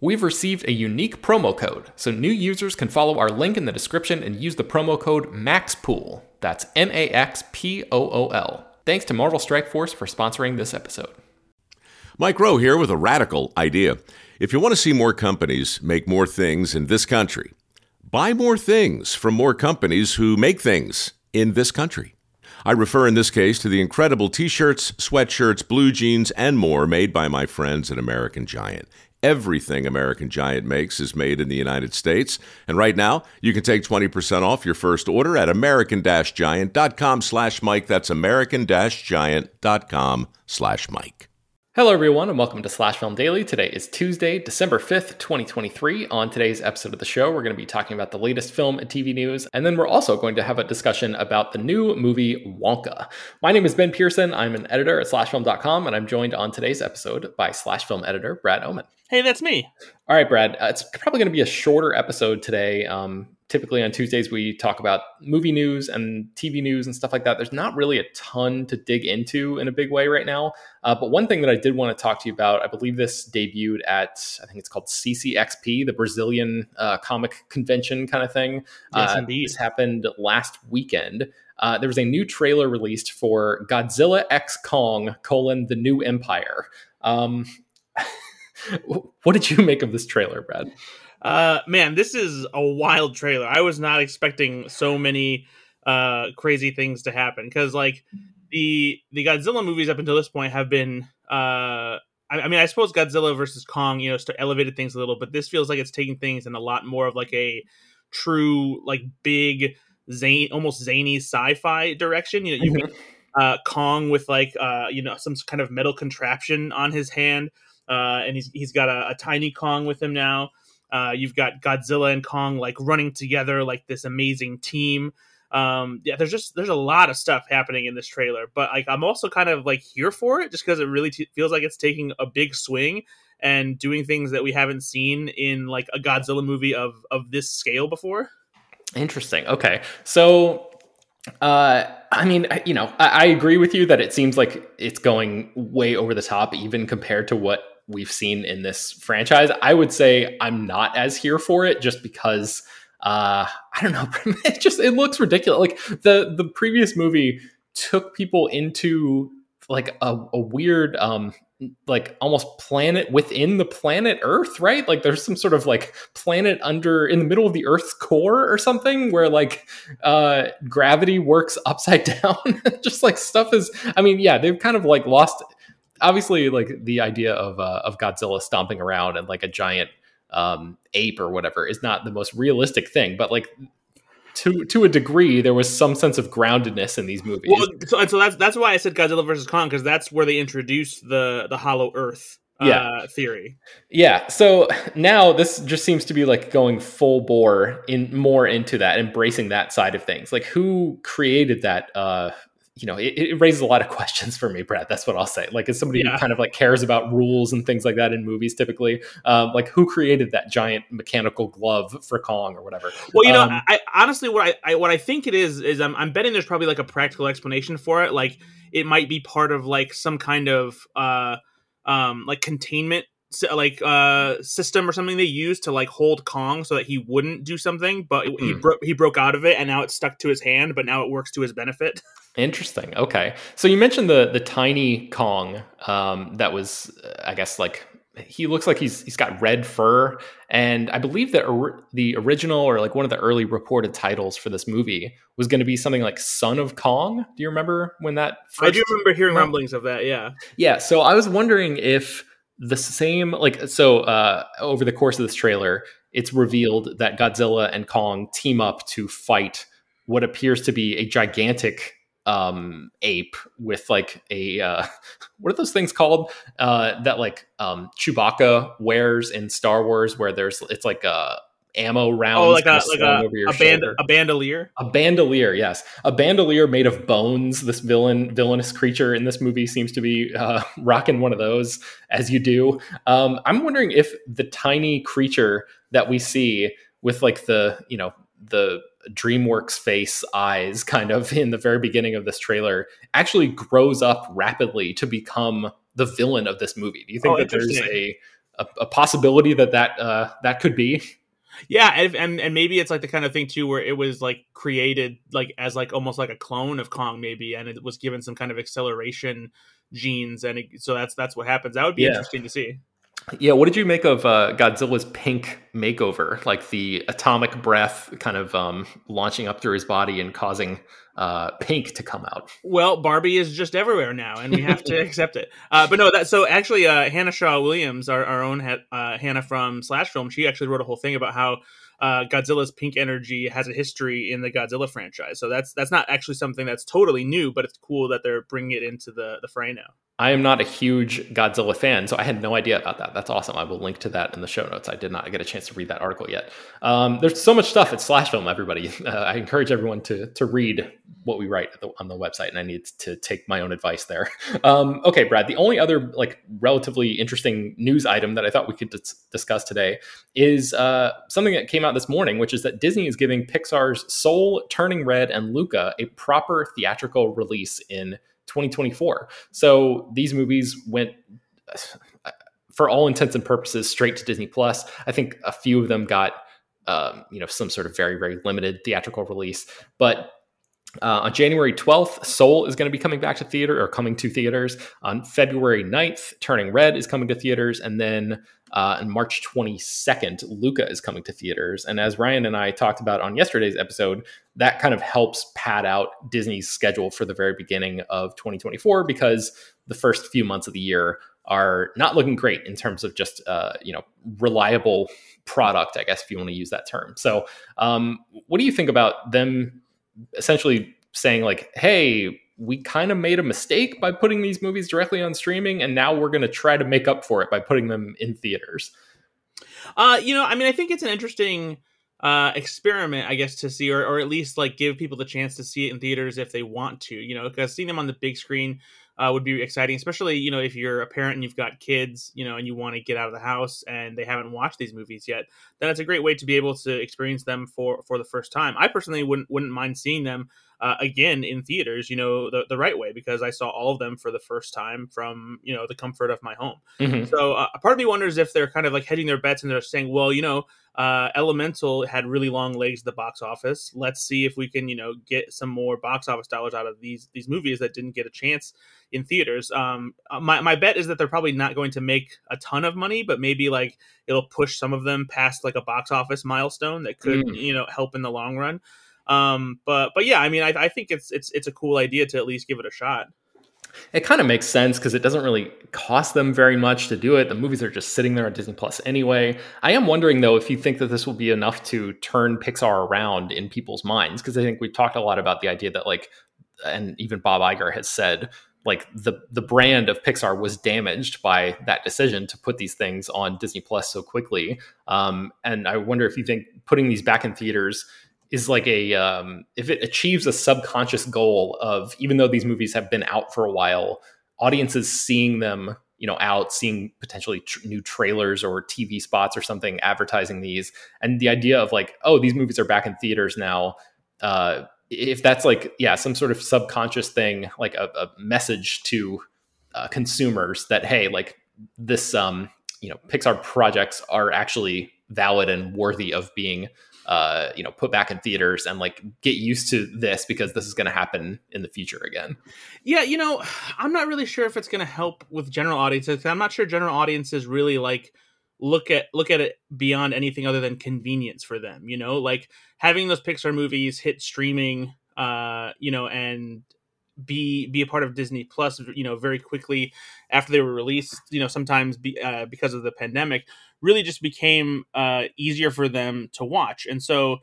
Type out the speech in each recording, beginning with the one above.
We've received a unique promo code, so new users can follow our link in the description and use the promo code MAXPOOL. That's M A X P O O L. Thanks to Marvel Strike Force for sponsoring this episode. Mike Rowe here with a radical idea. If you want to see more companies make more things in this country, buy more things from more companies who make things in this country. I refer in this case to the incredible t shirts, sweatshirts, blue jeans, and more made by my friends at American Giant. Everything American Giant makes is made in the United States. And right now, you can take 20% off your first order at american-giant.com slash Mike. That's american-giant.com slash Mike. Hello, everyone, and welcome to Slash Film Daily. Today is Tuesday, December 5th, 2023. On today's episode of the show, we're going to be talking about the latest film and TV news, and then we're also going to have a discussion about the new movie Wonka. My name is Ben Pearson. I'm an editor at slashfilm.com, and I'm joined on today's episode by Slash Film editor Brad Oman. Hey, that's me. All right, Brad. Uh, it's probably going to be a shorter episode today. Um, typically on Tuesdays we talk about movie news and TV news and stuff like that. There's not really a ton to dig into in a big way right now. Uh, but one thing that I did want to talk to you about, I believe this debuted at I think it's called CCXP, the Brazilian uh, comic convention kind of thing. Yes, uh, indeed. This happened last weekend. Uh, there was a new trailer released for Godzilla X Kong: colon the New Empire. Um, what did you make of this trailer, Brad? Uh, man, this is a wild trailer. I was not expecting so many uh crazy things to happen because like the the Godzilla movies up until this point have been uh. I I mean, I suppose Godzilla versus Kong, you know, st- elevated things a little, but this feels like it's taking things in a lot more of like a true, like big, zany, almost zany sci-fi direction. You know, you Mhm. uh, Kong with like uh, you know some kind of metal contraption on his hand, uh, and he's he's got a, a tiny Kong with him now. Uh, you've got Godzilla and Kong like running together like this amazing team. Um, yeah, there's just there's a lot of stuff happening in this trailer, but like I'm also kind of like here for it just because it really t- feels like it's taking a big swing and doing things that we haven't seen in like a Godzilla movie of of this scale before. Interesting. Okay. So, uh, I mean, you know, I, I agree with you that it seems like it's going way over the top, even compared to what we've seen in this franchise. I would say I'm not as here for it just because, uh, I don't know. It just it looks ridiculous. Like the the previous movie took people into like a, a weird um like almost planet within the planet earth right like there's some sort of like planet under in the middle of the earth's core or something where like uh gravity works upside down just like stuff is i mean yeah they've kind of like lost obviously like the idea of uh, of godzilla stomping around and like a giant um ape or whatever is not the most realistic thing but like to to a degree there was some sense of groundedness in these movies Well, so, so that's that's why I said Godzilla versus Kong because that's where they introduced the the Hollow Earth uh, theory. Yeah. So now this just seems to be like going full bore in more into that, embracing that side of things. Like who created that? Uh, you know, it, it raises a lot of questions for me, Brad. That's what I'll say. Like, as somebody Yeah. who kind of like cares about rules and things like that in movies, typically, um, like who created that giant mechanical glove for Kong or whatever? Well, you know, Um, I, I honestly what I, I what I think it is is I'm, I'm betting there's probably like a practical explanation for it. Like it might be part of like some kind of uh um like containment like uh system or something they used to like hold Kong so that he wouldn't do something, but he Hmm. broke he broke out of it and now it's stuck to his hand, but now it works to his benefit. Interesting. Okay. So you mentioned the the tiny Kong um, that was, I guess, like he looks like he's he's got red fur, and I believe that or, the original or like one of the early reported titles for this movie was going to be something like Son of Kong. Do you remember when that? I do remember hearing rumblings of that. Yeah, yeah. So I was wondering if the same like so uh, over the course of this trailer, it's revealed that Godzilla and Kong team up to fight what appears to be a gigantic um, ape with like a uh, what are those things called? Uh, that like um, Chewbacca wears in Star Wars, where there's it's like a ammo rounds. Oh, like a like a, a, band, a bandolier. A bandolier, yes, a bandolier made of bones. This villain villainous creature in this movie seems to be uh, rocking one of those, as you do. Um, I'm wondering if the tiny creature that we see with like the you know the DreamWorks face eyes kind of in the very beginning of this trailer actually grows up rapidly to become the villain of this movie. Do you think oh, that there's a, a, a possibility that that uh, that could be? Yeah, and, and, and maybe it's like the kind of thing too where it was like created like as like almost like a clone of Kong maybe, and it was given some kind of acceleration genes, and it, so that's that's what happens. That would be yeah. interesting to see. Yeah, what did you make of uh, Godzilla's pink makeover? Like the atomic breath kind of um, launching up through his body and causing uh, pink to come out. Well, Barbie is just everywhere now, and we have to accept it. Uh, but no, that so actually, uh, Hannah Shaw Williams, our, our own uh, Hannah from Slash Film, she actually wrote a whole thing about how uh, Godzilla's pink energy has a history in the Godzilla franchise. So that's that's not actually something that's totally new, but it's cool that they're bringing it into the the fray now. I am not a huge Godzilla fan, so I had no idea about that. That's awesome. I will link to that in the show notes. I did not get a chance to read that article yet. Um, there's so much stuff at Slash Film, everybody. Uh, I encourage everyone to to read what we write on the website, and I need to take my own advice there. Um, okay, Brad. The only other like relatively interesting news item that I thought we could dis- discuss today is uh, something that came out this morning, which is that Disney is giving Pixar's Soul, Turning Red, and Luca a proper theatrical release in 2024. So these movies went for all intents and purposes straight to Disney Plus. I think a few of them got um, you know some sort of very very limited theatrical release, but uh, on January 12th, Soul is going to be coming back to theater or coming to theaters. On February 9th, Turning Red is coming to theaters. And then uh, on March 22nd, Luca is coming to theaters. And as Ryan and I talked about on yesterday's episode, that kind of helps pad out Disney's schedule for the very beginning of 2024 because the first few months of the year are not looking great in terms of just uh, you know reliable product, I guess if you want to use that term. So, um, what do you think about them essentially saying like, "Hey, we kind of made a mistake by putting these movies directly on streaming, and now we're going to try to make up for it by putting them in theaters." Uh, you know, I mean, I think it's an interesting uh experiment i guess to see or, or at least like give people the chance to see it in theaters if they want to you know because seeing them on the big screen uh, would be exciting, especially you know if you're a parent and you've got kids, you know, and you want to get out of the house and they haven't watched these movies yet. Then it's a great way to be able to experience them for for the first time. I personally wouldn't wouldn't mind seeing them uh, again in theaters, you know, the, the right way because I saw all of them for the first time from you know the comfort of my home. Mm-hmm. So uh, part of me wonders if they're kind of like hedging their bets and they're saying, well, you know, uh, Elemental had really long legs at the box office. Let's see if we can, you know, get some more box office dollars out of these these movies that didn't get a chance in theaters. Um, uh, my my bet is that they're probably not going to make a ton of money, but maybe like it'll push some of them past like a box office milestone that could, mm. you know, help in the long run. Um, but but yeah, I mean, I, I think it's it's it's a cool idea to at least give it a shot. It kind of makes sense because it doesn't really cost them very much to do it. The movies are just sitting there on Disney Plus anyway. I am wondering though if you think that this will be enough to turn Pixar around in people's minds because I think we've talked a lot about the idea that like and even Bob Iger has said like the the brand of Pixar was damaged by that decision to put these things on Disney Plus so quickly. Um, and I wonder if you think putting these back in theaters is like a um, if it achieves a subconscious goal of even though these movies have been out for a while, audiences seeing them you know out seeing potentially tr- new trailers or tv spots or something advertising these and the idea of like oh these movies are back in theaters now uh, if that's like yeah some sort of subconscious thing like a, a message to uh, consumers that hey like this um you know pixar projects are actually valid and worthy of being uh, you know, put back in theaters and like get used to this because this is going to happen in the future again. Yeah, you know, I'm not really sure if it's going to help with general audiences. I'm not sure general audiences really like look at look at it beyond anything other than convenience for them. You know, like having those Pixar movies hit streaming, uh, you know, and be be a part of Disney Plus, you know, very quickly after they were released. You know, sometimes be, uh, because of the pandemic, really just became uh, easier for them to watch, and so.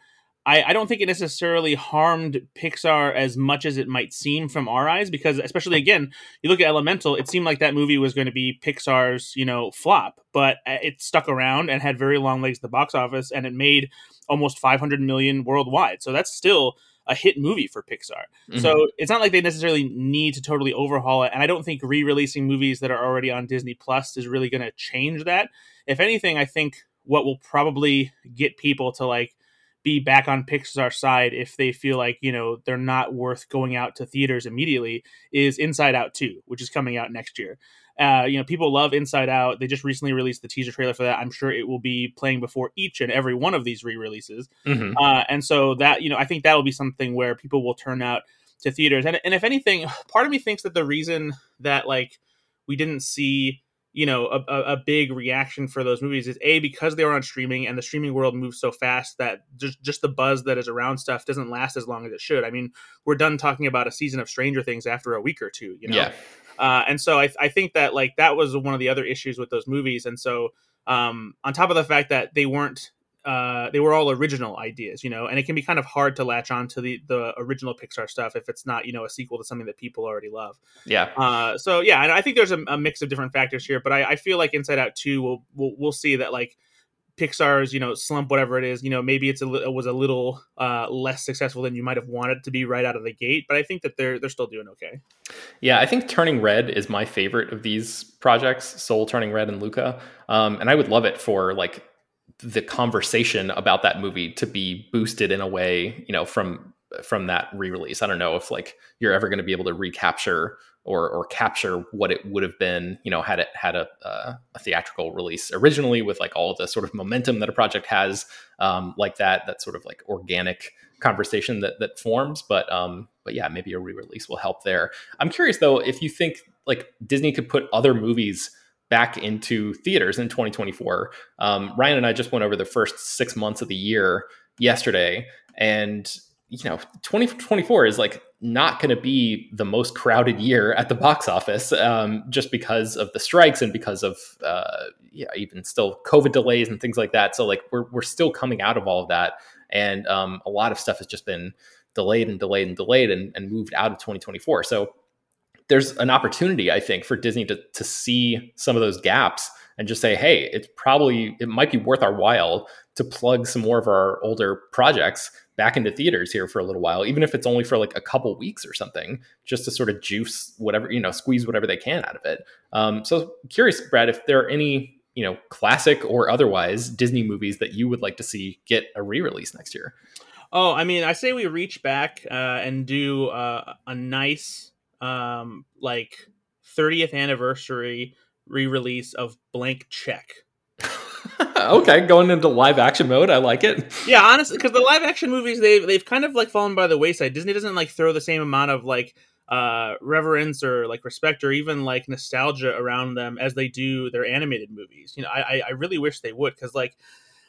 I, I don't think it necessarily harmed Pixar as much as it might seem from our eyes, because especially again, you look at Elemental, it seemed like that movie was going to be Pixar's, you know, flop, but uh, it stuck around and had very long legs at the box office, and it made almost 500 million worldwide. So that's still a hit movie for Pixar. Mm-hmm. So it's not like they necessarily need to totally overhaul it. And I don't think re releasing movies that are already on Disney Plus is really going to change that. If anything, I think what will probably get people to like be back on Pixar's side if they feel like, you know, they're not worth going out to theaters immediately is Inside Out 2, which is coming out next year. Uh, you know, people love Inside Out. They just recently released the teaser trailer for that. I'm sure it will be playing before each and every one of these re-releases. Mm-hmm. Uh, and so that, you know, I think that will be something where people will turn out to theaters. And, and if anything, part of me thinks that the reason that like we didn't see you know a, a, big reaction for those movies is a because they were on streaming and the streaming world moves so fast that just just the buzz that is around stuff doesn't last as long as it should i mean we're done talking about a season of stranger things after a week or two you know yeah uh, and so I, I think that like that was one of the other issues with those movies. And so um, on top of the fact that they weren't uh, they were all original ideas, you know, and it can be kind of hard to latch on to the the original Pixar stuff if it's not, you know, a sequel to something that people already love. Yeah. Uh, so yeah, and I think there's a, a, mix of different factors here, but I, I feel like Inside Out two, we'll, we'll we'll see that like Pixar's, you know, slump, whatever it is, you know, maybe it's a it was a little uh, less successful than you might have wanted to be right out of the gate, but I think that they're they're still doing okay. Yeah, I think Turning Red is my favorite of these projects, Soul, Turning Red, and Luca, um, and I would love it for like the conversation about that movie to be boosted in a way, you know, from from that re-release. I don't know if like you're ever going to be able to recapture or or capture what it would have been, you know, had it had a, uh, a theatrical release originally with like all the sort of momentum that a project has, um, like that that sort of like organic conversation that that forms. But um, but yeah, maybe a re-release will help there. I'm curious though if you think like Disney could put other movies back into theaters in 2024. Um, Ryan and I just went over the first six months of the year yesterday, and you know 2024 is like not going to be the most crowded year at the box office um, just because of the strikes and because of uh, yeah even still covid delays and things like that. So like we're, we're still coming out of all of that. And um, a lot of stuff has just been delayed and delayed and delayed and, and moved out of 2024 so there's an opportunity i think for disney to, to see some of those gaps and just say hey it's probably it might be worth our while to plug some more of our older projects back into theaters here for a little while, even if it's only for like a couple weeks or something, just to sort of juice whatever, you know, squeeze whatever they can out of it. Um, so curious, Brad, if there are any, you know, classic or otherwise Disney movies that you would like to see get a re-release next year. Oh, I mean, I say we reach back uh, and do uh, a nice, um, like 30th anniversary re-release of Blank Check. okay, going into live action mode, I like it. Yeah, honestly, because the live action movies they've they've kind of like fallen by the wayside. Disney doesn't like throw the same amount of like uh reverence or like respect or even like nostalgia around them as they do their animated movies. You know, I I really wish they would because like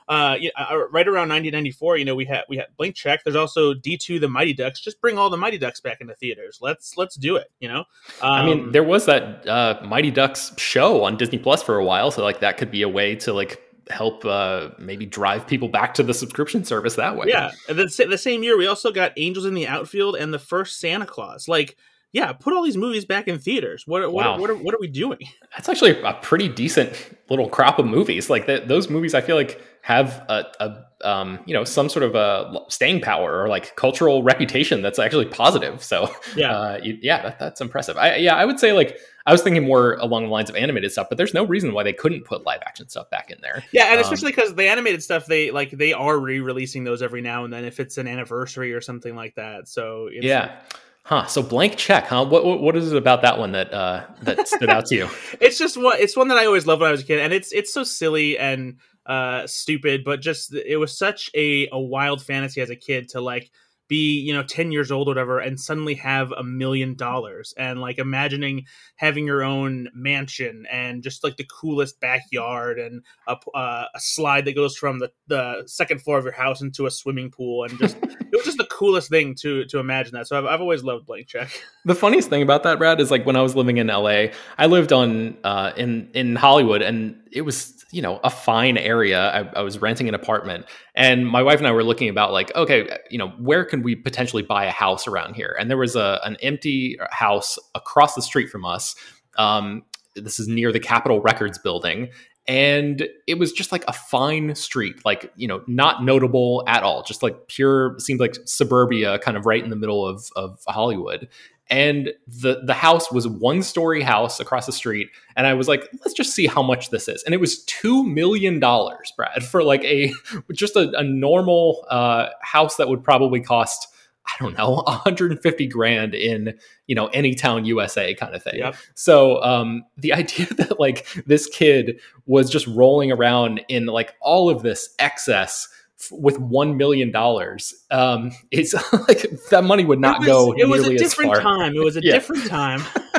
uh, you know, uh, right around 1994, you know, we had we had Blank Check. There's also D2 the Mighty Ducks. Just bring all the Mighty Ducks back into theaters. Let's let's do it. You know, um, I mean, um, there was that uh, Mighty Ducks show on Disney Plus for a while, so like that could be a way to like help uh, maybe drive people back to the subscription service that way. Yeah, and then the same year we also got Angels in the Outfield and the first Santa Clause. Like, yeah, put all these movies back in theaters. What what wow. what, are, what are we doing? That's actually a pretty decent little crop of movies. Like the, those movies, I feel like have a, a um, you know some sort of a staying power or like cultural reputation that's actually positive. So yeah, uh, yeah, that, that's impressive. I, yeah, I would say like I was thinking more along the lines of animated stuff, but there's no reason why they couldn't put live action stuff back in there. Yeah, and um, especially because the animated stuff they like they are re-releasing those every now and then if it's an anniversary or something like that. So yeah. Huh. So blank check, huh? What, what, what is it about that one that uh, that stood out to you? it's just what it's one that I always loved when I was a kid, and it's it's so silly and uh, stupid, but just it was such a, a wild fantasy as a kid to like be you know 10 years old or whatever and suddenly have a million dollars and like imagining having your own mansion and just like the coolest backyard and a, uh, a slide that goes from the, the second floor of your house into a swimming pool and just it was just the coolest thing to to imagine that. So I've, I've always loved blank check. The funniest thing about that brad is like when i was living in la i lived on uh in in hollywood and it was you know a fine area. I, I, was renting an apartment and my wife and i were looking about like okay you know where can we potentially buy a house around here? And there was a an empty house across the street from us. Um, this is near the capitol records building. And it was just like a fine street like you know not notable at all. Just like pure seemed like suburbia kind of right in the middle of of hollywood and the the house was one story house across the street and i was like let's just see how much this is and it was two million dollars brad for like a just a, a normal uh, house that would probably cost i don't know 150 grand in you know any town usa kind of thing yep. so um, the idea that like this kid was just rolling around in like all of this excess with one million dollars, um, it's like that money would not it was, go. It was a different time. It was a different time.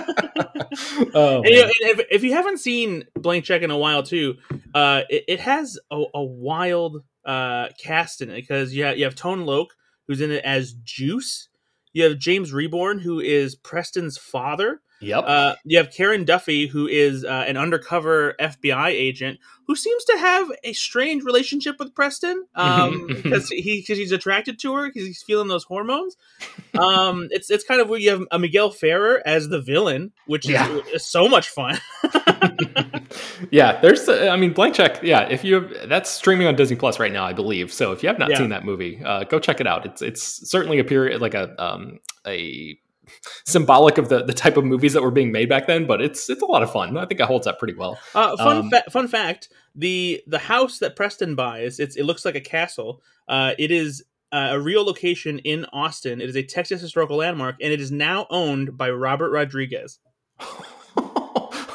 oh, and, and if, if, you haven't seen Blank Check in a while, too, uh, it, it, has a, a wild uh, cast in it because you have, you have Tone Loc, who's in it as Juice. You have James Rebhorn who is Preston's father. Yep. Uh, you have Karen Duffy, who is uh, an undercover FBI agent who seems to have a strange relationship with Preston um, because he because he's attracted to her because he's feeling those hormones. Um, it's it's kind of where you have a Miguel Ferrer as the villain, which is, yeah. is so much fun. yeah, there's uh, I mean Blank Check. Yeah, if you have, that's streaming on Disney Plus right now, I believe. So if you have not yeah. seen that movie, uh, go check it out. It's it's certainly a period like a um, a symbolic of the, the type of movies that were being made back then, but it's it's a lot of fun. I think it holds up pretty well. Uh, fun um, fa- fun fact: the the house that Preston buys, it's, it looks like a castle. Uh, it is uh, a real location in Austin. It is a Texas historical landmark, and it is now owned by Robert Rodriguez.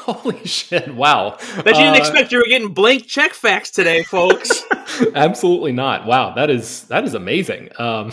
Holy shit! Wow, That you didn't uh, expect you were getting blank check facts today, folks. Absolutely not. Wow, that is that is amazing. Um,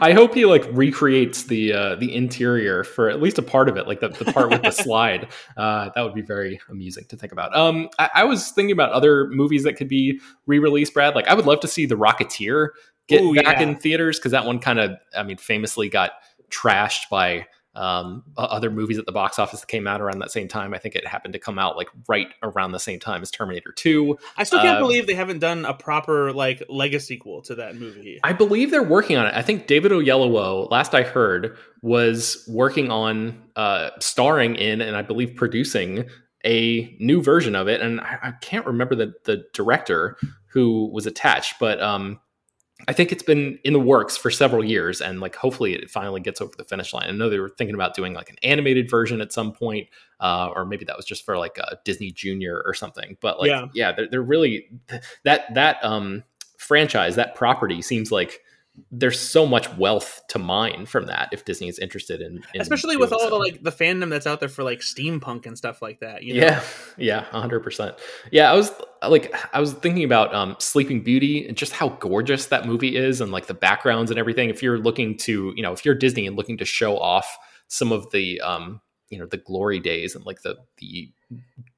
I hope he like recreates the uh, the interior for at least a part of it, like the, the part with the slide. Uh, that would be very amusing to think about. Um, I, I, was thinking about other movies that could be re-released, Brad. Like I would love to see The Rocketeer get Ooh, back yeah. in theaters because that one kind of, I mean, famously got trashed by um, other movies at the box office that came out around that same time. I think it happened to come out like right around the same time as Terminator 2. I still can't uh, believe they haven't done a proper like legacy sequel to that movie. I believe they're working on it. I think David Oyelowo, last I heard, was working on uh, starring in and I believe producing a new version of it. And I, I can't remember the, the director who was attached, but um, I think it's been in the works for several years, and like hopefully it finally gets over the finish line. I know they were thinking about doing like an animated version at some point, uh, or maybe that was just for like a Disney Junior or something. But like, yeah, yeah they're, they're really that that um franchise, that property seems like there's so much wealth to mine from that if Disney is interested in, in especially with all so. the like the fandom that's out there for like steampunk and stuff like that. You know? Yeah, yeah, hundred percent. Yeah, I was like, I was thinking about um, Sleeping Beauty and just how gorgeous that movie is, and like the backgrounds and everything. If you're looking to, you know, if you're Disney and looking to show off some of the um, you know the glory days and like the the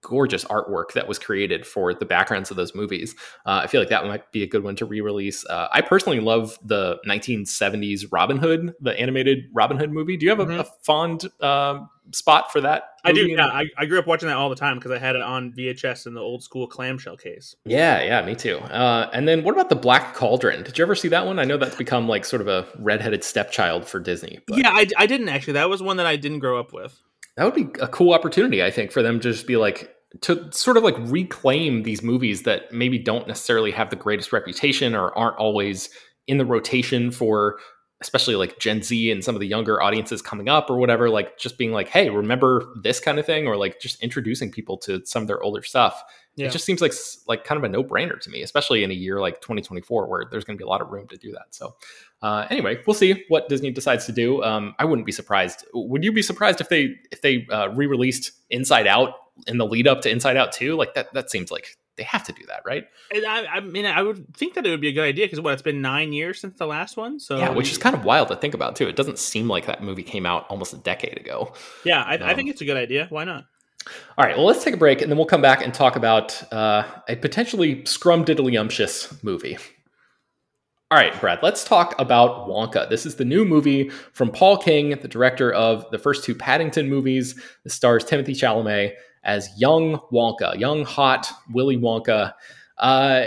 gorgeous artwork that was created for the backgrounds of those movies. Uh, I feel like that might be a good one to re-release. Uh, I personally love the 1970s Robin Hood, the animated Robin Hood movie. Do you have mm-hmm. a, a, fond uh, spot for that? I do. Yeah, I, I, grew up watching that all the time because I had it on VHS in the old school clamshell case. Yeah, yeah, me too. Uh, and then what about the Black Cauldron? Did you ever see that one? I know that's become like sort of a redheaded stepchild for Disney. But... Yeah, I, I didn't actually. That was one that I didn't grow up with that would be a cool opportunity, I think, for them to just be like to sort of like reclaim these movies that maybe don't necessarily have the greatest reputation or aren't always in the rotation for especially like Gen Z and some of the younger audiences coming up or whatever, like just being like, hey, remember this kind of thing, or like just introducing people to some of their older stuff. Yeah. It just seems like like kind of a no brainer to me, especially in a year like 2024 where there's going to be a lot of room to do that. So, uh, anyway, we'll see what Disney decides to do. Um, I wouldn't be surprised. Would you be surprised if they if they uh, re-released Inside Out in the lead up to Inside Out 2? Like that that seems like they have to do that, right? I, I, mean, I would think that it would be a good idea because what it's been nine years since the last one, so yeah, which is kind of wild to think about too. It doesn't seem like that movie came out almost a decade ago. Yeah, I, um, I think it's a good idea. Why not? All right, well, let's take a break and then we'll come back and talk about uh, a potentially scrumdiddlyumptious movie. All right, Brad, let's talk about Wonka. This is the new movie from Paul King, the director of the first two Paddington movies. It stars Timothée Chalamet as young Wonka, young, hot Willy Wonka. Uh,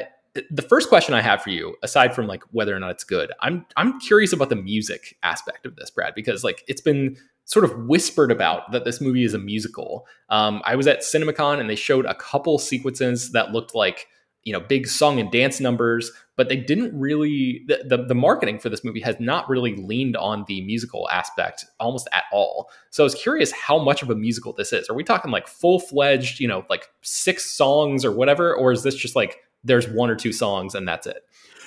the first question I have for you, aside from like whether or not it's good, I'm I'm curious about the music aspect of this, Brad, because like it's been sort of whispered about that this movie is a musical. Um, I was at CinemaCon and they showed a couple sequences that looked like you know big song and dance numbers but they didn't really the, the, the, marketing for this movie has not really leaned on the musical aspect almost at all. So i was curious how much of a musical this is. Are we talking like full-fledged you know like six songs or whatever or is this just like there's one or two songs and that's it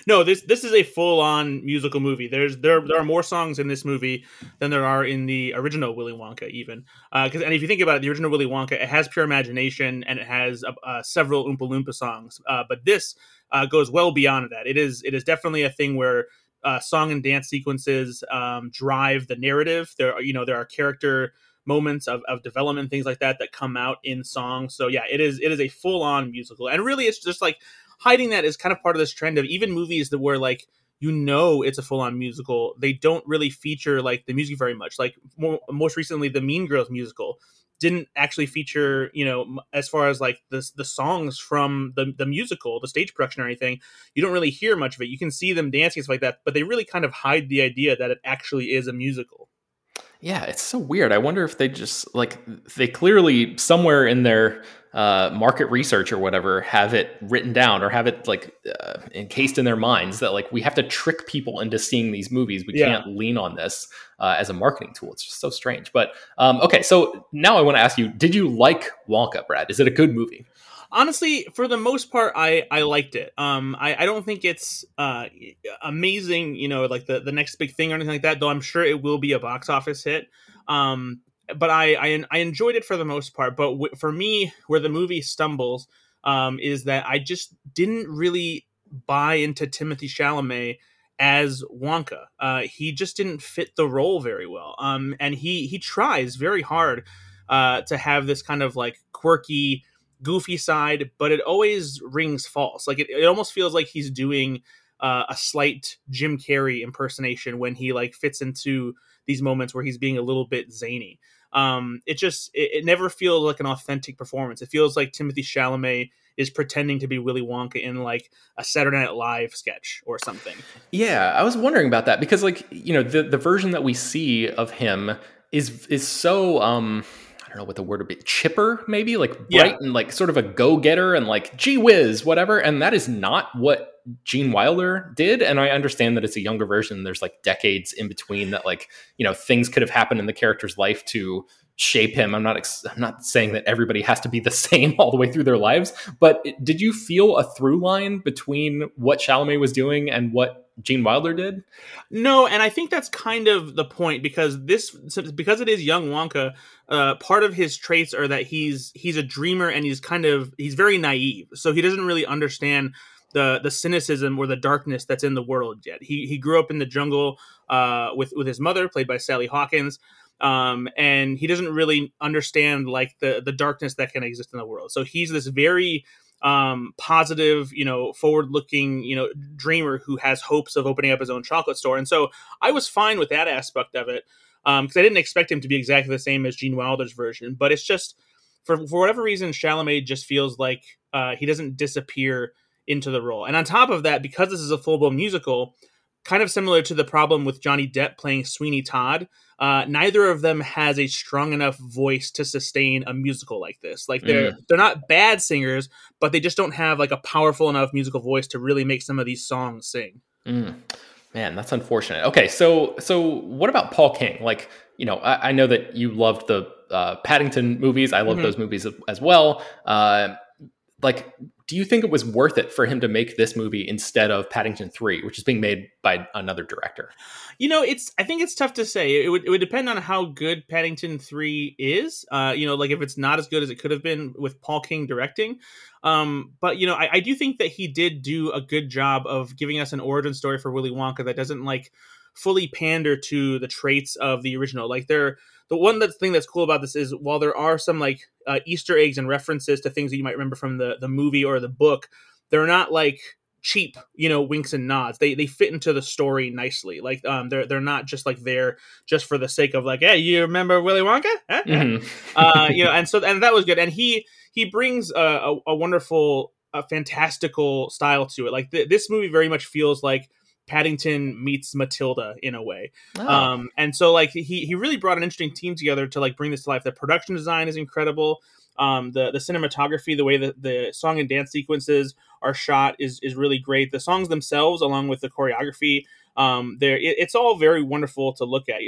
no, this this is a full on musical movie. There's there there are more songs in this movie than there are in the original Willy Wonka, even. Because uh, and if you think about it, the original Willy Wonka it has Pure Imagination and it has uh, uh, several Oompa Loompa songs, uh, but this uh, goes well beyond that. It is it is definitely a thing where. Uh, song and dance sequences um, drive the narrative. There, are, you know, there are character moments of, of development, things like that, that come out in songs. So yeah, it is it is a full on musical, and really, it's just like hiding that is kind of part of this trend of even movies that were like you know it's a full-on musical they don't really feature like the music very much. Like more, most recently the mean girls musical didn't actually feature you know as far as like the, the songs from the, the musical the stage production or anything you don't really hear much of it. You can see them dancing and stuff like that but they really kind of hide the idea that it actually is a musical. Yeah it's so weird. I wonder if they just like they clearly somewhere in their uh, market research or whatever have it written down or have it like uh, encased in their minds that like we have to trick people into seeing these movies. We yeah. can't lean on this uh, as a marketing tool. It's just so strange. But um, okay, so now I want to ask you: Did you like Wonka, Brad? Is it a good movie? honestly for the most part i i liked it um i i don't think it's uh amazing you know like the the next big thing or anything like that though i'm sure it will be a box office hit um but I, I, I enjoyed it for the most part. But w- for me, where the movie stumbles um, is that I just didn't really buy into Timothée Chalamet as Wonka. Uh, he just didn't fit the role very well. Um, and he he tries very hard uh, to have this kind of like quirky, goofy side, but it always rings false. Like it, it almost feels like he's doing uh, a slight Jim Carrey impersonation when he like fits into these moments where he's being a little bit zany. Um, it just it, it never feels like an authentic performance. It feels like Timothée Chalamet is pretending to be Willy Wonka in like a Saturday Night Live sketch or something. Yeah, I was wondering about that because like you know the the version that we see of him is is so um don't know what the word would be chipper maybe like bright yeah. and like sort of a go getter and like gee whiz whatever and that is not what Gene Wilder did, and I understand that it's a younger version. There's like decades in between that, like you know, things could have happened in the character's life to shape him. I'm not ex- I'm not saying that everybody has to be the same all the way through their lives, but did you feel a through line between what Chalamet was doing and what Gene Wilder did? No, and I think that's kind of the point because this because it is young Wonka. Uh, part of his traits are that he's he's a dreamer and he's kind of he's very naive, so he doesn't really understand the the cynicism or the darkness that's in the world yet. He he grew up in the jungle uh, with with his mother, played by Sally Hawkins, um, and he doesn't really understand like the the darkness that can exist in the world. So he's this very um, positive, you know, forward looking, you know, dreamer who has hopes of opening up his own chocolate store. And so I was fine with that aspect of it because um, I didn't expect him to be exactly the same as Gene Wilder's version. But it's just for for whatever reason, Chalamet just feels like uh, he doesn't disappear into the role. And on top of that, because this is a full blown musical, kind of similar to the problem with Johnny Depp playing Sweeney Todd, uh, neither of them has a strong enough voice to sustain a musical like this. Like they're mm. they're not bad singers, but they just don't have like a powerful enough musical voice to really make some of these songs sing. Mm. Man, that's unfortunate. Okay, so so what about Paul King? Like, you know, I, I know that you loved the uh, Paddington movies. I love mm-hmm. those movies as well. Uh, like do you think it was worth it for him to make this movie instead of Paddington 3 which is being made by another director? You know it's i think it's tough to say. It would, it would depend on how good Paddington 3 is uh you know like if it's not as good as it could have been with Paul King directing. Um but you know I, I do think that he did do a good job of giving us an origin story for Willy Wonka that doesn't like fully pander to the traits of the original. Like they're the one that thing that's cool about this is while there are some like uh, Easter eggs and references to things that you might remember from the the movie or the book, they're not like cheap, you know, winks and nods. They they fit into the story nicely. Like um, they're they're not just like there just for the sake of like, hey, you remember Willy Wonka? Huh? Mm-hmm. uh, you know, and so and that was good. And he he brings a, a, a wonderful, a fantastical style to it. Like th- this movie very much feels like Paddington meets Matilda in a way. Oh. Um, and so like he he really brought an interesting team together to like bring this to life. The production design is incredible. Um, the the cinematography, the way that the song and dance sequences are shot is is really great. The songs themselves, along with the choreography, um, there it, it's all very wonderful to look at.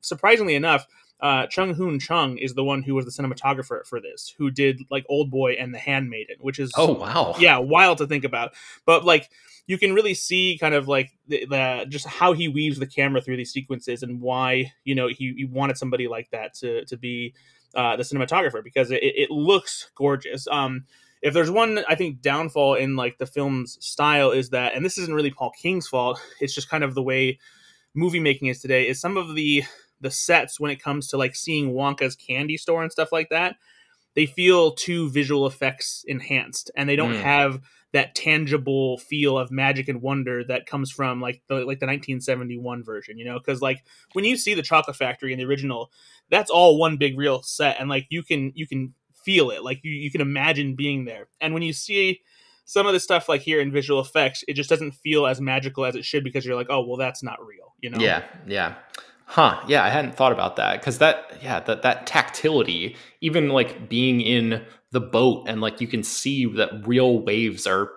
Surprisingly enough, uh, Chung Hoon Chung is the one who was the cinematographer for this, who did like Old Boy and The Handmaiden, which is oh wow, yeah, wild to think about. But like you can really see kind of like the, the, just how he weaves the camera through these sequences and why you know he, he wanted somebody like that to to be uh, the cinematographer because it, it looks gorgeous. Um, if there's one I think downfall in like the film's style is that, and this isn't really Paul King's fault. It's just kind of the way movie making is today. Is some of the the sets when it comes to like seeing Wonka's candy store and stuff like that, they feel too visual effects enhanced, and they don't mm. have that tangible feel of magic and wonder that comes from like the like the 1971 version you know because like when you see the chocolate factory in the original that's all one big real set and like you can you can feel it like you, you can imagine being there. And when you see some of the stuff like here in visual effects it just doesn't feel as magical as it should because you're like oh well that's not real you know? Yeah yeah. Huh yeah i hadn't thought about that because that yeah that that tactility even like being in the boat and like you can see that real waves are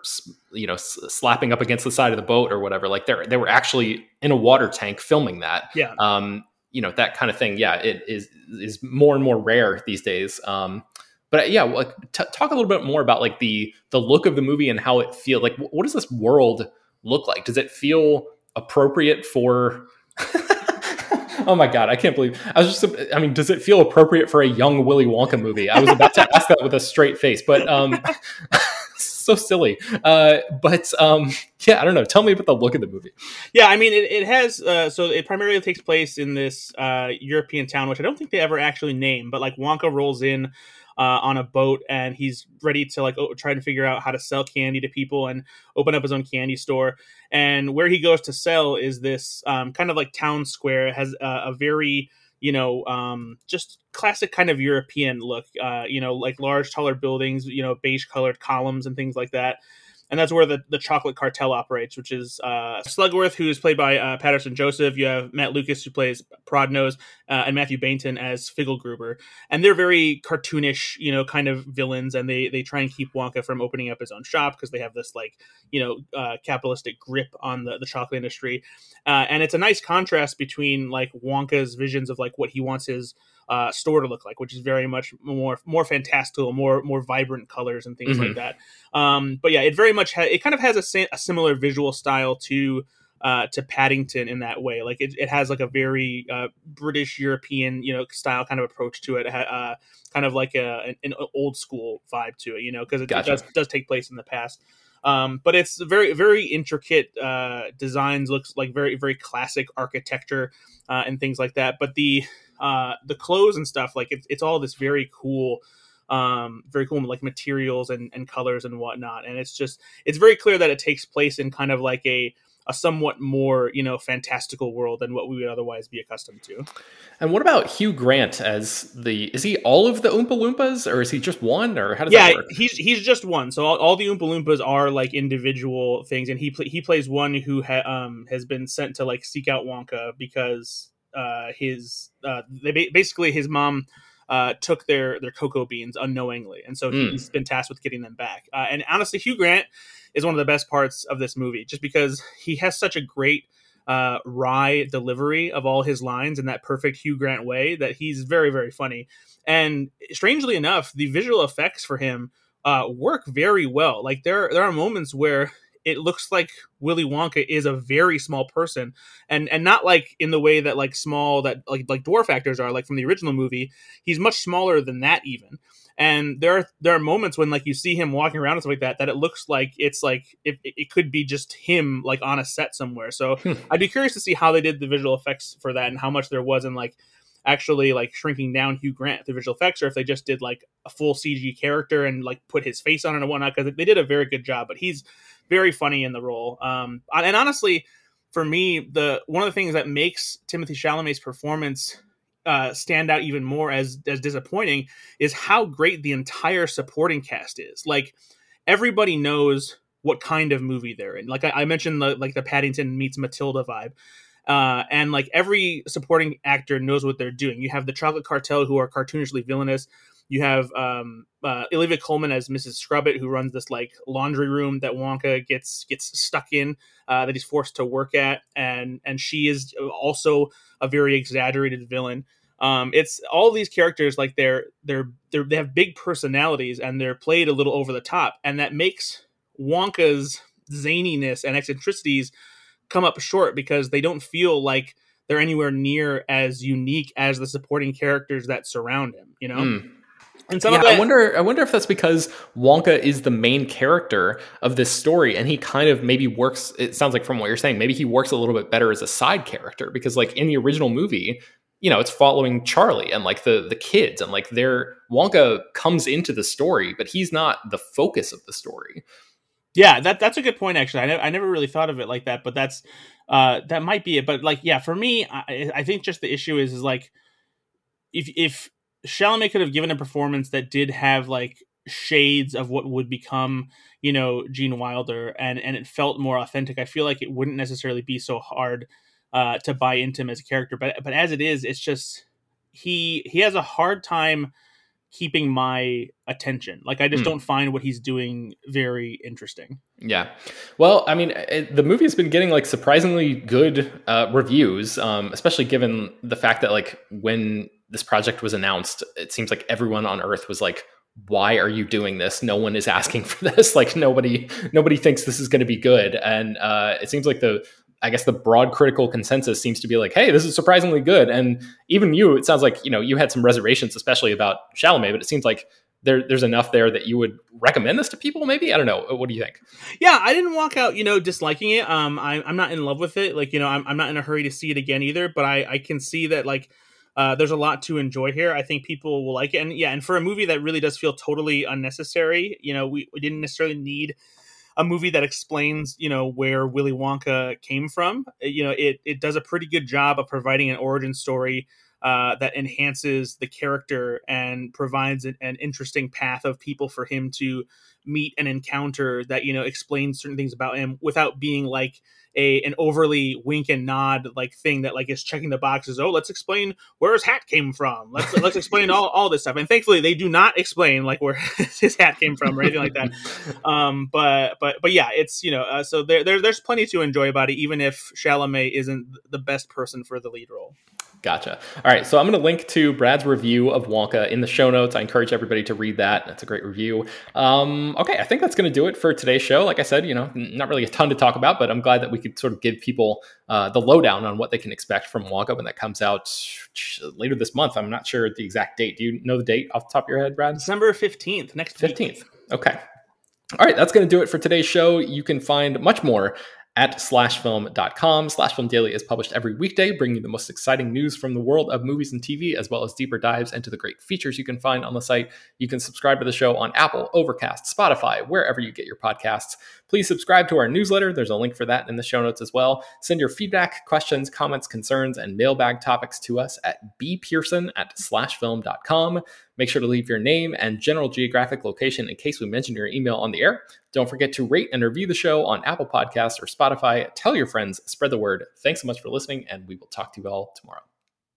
you know slapping up against the side of the boat or whatever like they they were actually in a water tank filming that. Yeah. Um you know that kind of thing yeah it is is more and more rare these days. Um but yeah like t- talk a little bit more about like the the look of the movie and how it feels like what does this world look like does it feel appropriate for oh my god, I can't believe I was just. I mean, does it feel appropriate for a young Willy Wonka movie? I was about to ask that with a straight face, but um, so silly. Uh, but um, yeah, I don't know. Tell me about the look of the movie. Yeah, I mean, it, it has. Uh, so it primarily takes place in this uh, European town, which I don't think they ever actually name. But like Wonka rolls in uh, on a boat and he's ready to like try to figure out how to sell candy to people and open up his own candy store. And where he goes to sell is this um, kind of like town square. It has a, a very you know, um, just classic kind of European look. Uh, you know, like large, taller buildings, you know, beige colored columns and things like that and that's where the, the chocolate cartel operates, which is uh, Slugworth, who is played by uh, Paterson Joseph. You have Matt Lucas, who plays Prodnose, uh, and Matthew Baynton as Fickelgruber. And they're very cartoonish, you know, kind of villains, and they they try and keep Wonka from opening up his own shop because they have this like, you know, uh, capitalistic grip on the, the chocolate industry. Uh, and it's a nice contrast between like Wonka's visions of like what he wants his uh, store to look like, which is very much more more fantastical, more more vibrant colors and things mm-hmm. like that. Um, but yeah, it very much ha- it kind of has a, a similar visual style to uh, to Paddington in that way. Like it, it has like a very uh, British European you know style kind of approach to it. Uh, kind of like a, an, old school vibe to it, you know, because it, gotcha. it, does does take place in the past. Um, but it's very very intricate uh, designs. Looks like very very classic architecture uh, and things like that. But the uh, the clothes and stuff like it's it's all this very cool um very cool like materials and, and colors and whatnot and it's just it's very clear that it takes place in kind of like a a somewhat more you know fantastical world than what we would otherwise be accustomed to. And what about Hugh Grant as the is he all of the Oompa Loompas or is he just one or how does yeah, that work? he's he's just one. So all, all the Oompa Loompas are like individual things, and he pl- he plays one who ha- um has been sent to like seek out Wonka because uh, his uh, they basically his mom uh, took their their cocoa beans unknowingly, and so mm. he's been tasked with getting them back. Uh, and honestly, Hugh Grant is one of the best parts of this movie, just because he has such a great uh, wry delivery of all his lines in that perfect Hugh Grant way that he's very very funny. And strangely enough, the visual effects for him uh, work very well. Like there there are moments where it looks like Willy Wonka is a very small person, and and not like in the way that like small that like like dwarf actors are like from the original movie. He's much smaller than that even. And there are there are moments when like you see him walking around and stuff like that that it looks like it's like it, it could be just him like on a set somewhere. So hmm. I'd be curious to see how they did the visual effects for that and how much there was in like actually like shrinking down Hugh Grant through visual effects, or if they just did like a full CG character and like put his face on it and whatnot. Because they did a very good job, but he's very funny in the role. Um, and honestly, for me, the one of the things that makes Timothée Chalamet's performance uh, stand out even more as as disappointing is how great the entire supporting cast is. Like everybody knows what kind of movie they're in. Like I, I mentioned, the like the Paddington meets Matilda vibe. Uh, and like every supporting actor knows what they're doing. You have the Chocolate Cartel, who are cartoonishly villainous. You have um, uh, Olivia Colman as Mrs. Scrubitt, who runs this like laundry room that Wonka gets gets stuck in, uh, that he's forced to work at, and and she is also a very exaggerated villain. Um, it's all these characters like they're they're they're they have big personalities and they're played a little over the top, and that makes Wonka's zaniness and eccentricities come up short because they don't feel like they're anywhere near as unique as the supporting characters that surround him. You know. Mm. And some yeah, I wonder. I wonder if that's because Wonka is the main character of this story, and he kind of maybe works. It sounds like from what you're saying, maybe he works a little bit better as a side character because, like in the original movie, you know, it's following Charlie and like the the kids, and like their Wonka comes into the story, but he's not the focus of the story. Yeah, that that's a good point. Actually, I, ne- I never really thought of it like that, but that's uh, that might be it. But like, yeah, for me, I, I think just the issue is is like if if Chalamet could have given a performance that did have like shades of what would become, you know, Gene Wilder, and and it felt more authentic. I feel like it wouldn't necessarily be so hard uh, to buy into him as a character. But but as it is, it's just he he has a hard time keeping my attention. Like I just mm. don't find what he's doing very interesting. Yeah. Well, I mean, it, the movie has been getting like surprisingly good uh, reviews, um, especially given the fact that like when this project was announced, it seems like everyone on Earth was like, "Why are you doing this? No one is asking for this. Like nobody, nobody thinks this is going to be good." And uh, it seems like the I guess the broad critical consensus seems to be like, hey, this is surprisingly good. And even you, it sounds like, you know, you had some reservations, especially about Chalamet, but it seems like there, there's enough there that you would recommend this to people maybe? I don't know. What do you think? Yeah i didn't walk out you know disliking it. Um I, i'm not in love with it. Like you know I'm, I'm not in a hurry to see it again either but i i can see that like uh, there's a lot to enjoy here. I think people will like it, and yeah, and for a movie that really does feel totally unnecessary, you know, we, we didn't necessarily need a movie that explains, you know, where Willy Wonka came from. You know, it it does a pretty good job of providing an origin story uh, that enhances the character and provides an, an, interesting path of people for him to meet and encounter that you know explains certain things about him without being like a an overly wink and nod like thing that like is checking the boxes. Oh, let's explain where his hat came from. Let's let's explain all, all this stuff. And thankfully, they do not explain like where his hat came from or anything like that. Um, but but but yeah, it's you know uh, so there, there there's plenty to enjoy about it, even if Chalamet isn't the best person for the lead role. Gotcha. All right, so I'm going to link to Brad's review of Wonka in the show notes. I encourage everybody to read that. That's a great review. Um, okay, I think that's going to do it for today's show. Like I said, you know, not really a ton to talk about, but I'm glad that we could sort of give people uh, the lowdown on what they can expect from Wonka when that comes out later this month. I'm not sure the exact date. Do you know the date off the top of your head, Brad? December 15th, next 15th. Week. Okay. All right, that's going to do it for today's show. You can find much more at slashfilm.com. Slashfilm Daily is published every weekday, bringing you the most exciting news from the world of movies and TV, as well as deeper dives into the great features you can find on the site. You can subscribe to the show on Apple, Overcast, Spotify, wherever you get your podcasts. Please subscribe to our newsletter. There's a link for that in the show notes as well. Send your feedback, questions, comments, concerns, and mailbag topics to us at bpearson at slashfilm.com. Make sure to leave your name and general geographic location in case we mention your email on the air. Don't forget to rate and review the show on Apple Podcasts or Spotify. Tell your friends, spread the word. Thanks so much for listening, and we will talk to you all tomorrow.